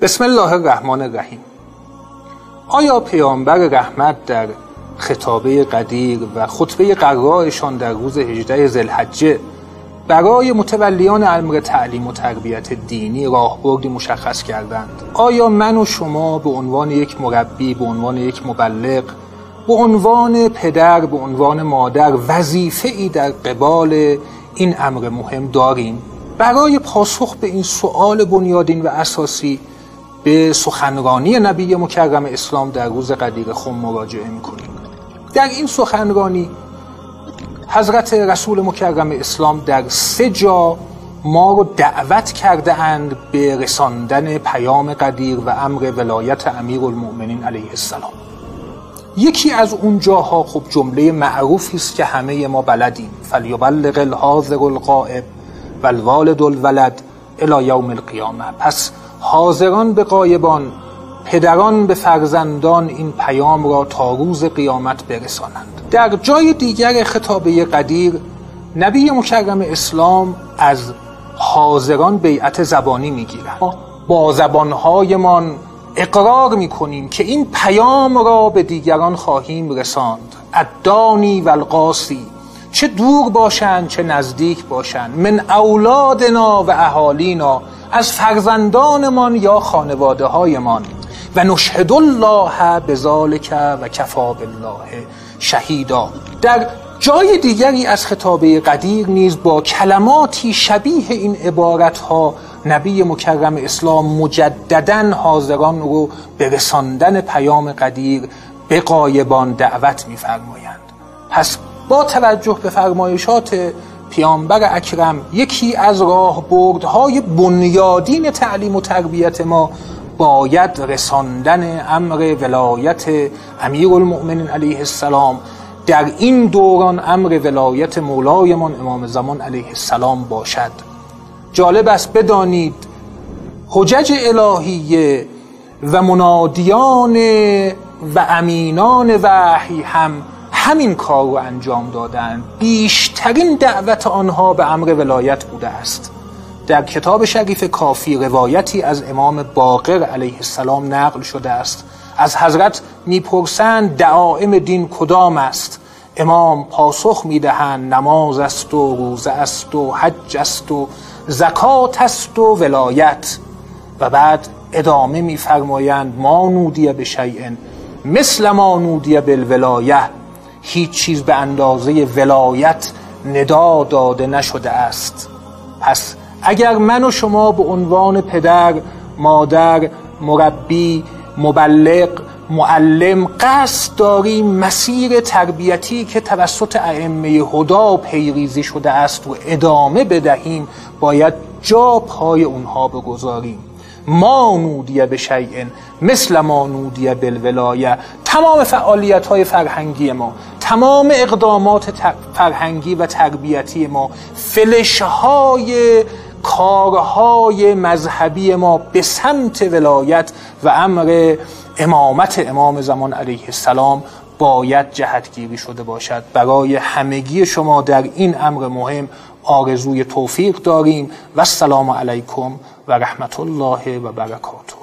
بسم الله الرحمن الرحیم. آیا پیامبر رحمت در خطابه قدیر و خطبه قرارشان در روز 18 زلحجه برای متولیان امر تعلیم و تربیت دینی راهبردی مشخص کردند؟ آیا من و شما به عنوان یک مربی به عنوان یک مبلغ به عنوان پدر به عنوان مادر وظیفه ای در قبال این امر مهم داریم؟ برای پاسخ به این سؤال بنیادین و اساسی به سخنرانی نبی مکرم اسلام در روز قدیر خم مراجعه می‌کنیم. در این سخنرانی حضرت رسول مکرم اسلام در سه جا ما رو دعوت کرده اند به رساندن پیام قدیر و امر ولایت امیر المؤمنین علیه السلام. یکی از اون جاها خب جمله معروفی است که همه ما بلدیم. فلیبلغ الحاضر الغائب و الوالد الولد الى یوم القیامه. پس حاضران به قایبان پدران به فرزندان این پیام را تا روز قیامت برسانند. در جای دیگر خطابه قدیر نبی مکرم اسلام از حاضران بیعت زبانی می‌گیرند با زبانهایمان اقرار می‌کنیم که این پیام را به دیگران خواهیم رساند. ادانی و القاسی چه دور باشند چه نزدیک باشند. من اولادنا و اهالینا از فرزندانمان یا خانواده هایمان و نشهد الله به ذالک و کفا بالله شهیدا. در جای دیگری از خطابه قدیر نیز با کلماتی شبیه این عبارت ها نبی مکرم اسلام مجددا حاضران رو به رساندن پیام قدیر به قایبان دعوت میفرمایند. پس با توجه به فرمایشات پیامبر اکرم یکی از راهبردهای بنیادین تعلیم و تربیت ما باید رساندن امر ولایت امیر المؤمنین علیه السلام. در این دوران امر ولایت مولایمان امام زمان علیه السلام باشد. جالب است بدانید حجج الهیه و منادیان و امینان وحی هم همین کار رو انجام دادن بیشترین دعوت آنها به امر ولایت بوده است. در کتاب شریف کافی روایتی از امام باقر علیه السلام نقل شده است. از حضرت می‌پرسند دعائم دین کدام است؟ امام پاسخ می‌دهند نماز است و روزه است و حج است و زکات است و ولایت. و بعد ادامه میفرمایند ما نودیه به شیء مثل ما نودیه بالولایه هیچ چیز به اندازه ولایت ندا داده نشده است. پس اگر من و شما به عنوان پدر مادر مربی مبلغ معلم قصد داریم مسیر تربیتی که توسط ائمه هدا پیریزی شده است و ادامه بدهیم باید جا پای اونها بگذاریم. ما نودیه به شیء مثل ما نودیه بالولایه. تمام فعالیت های فرهنگی ما تمام اقدامات فرهنگی و تربیتی ما فلش های کارهای مذهبی ما به سمت ولایت و امر امامت امام زمان علیه السلام باید جهتگیری شده باشد. برای همگی شما در این امر مهم آرزوی توفیق داریم. و السلام علیکم و رحمت الله و برکاته.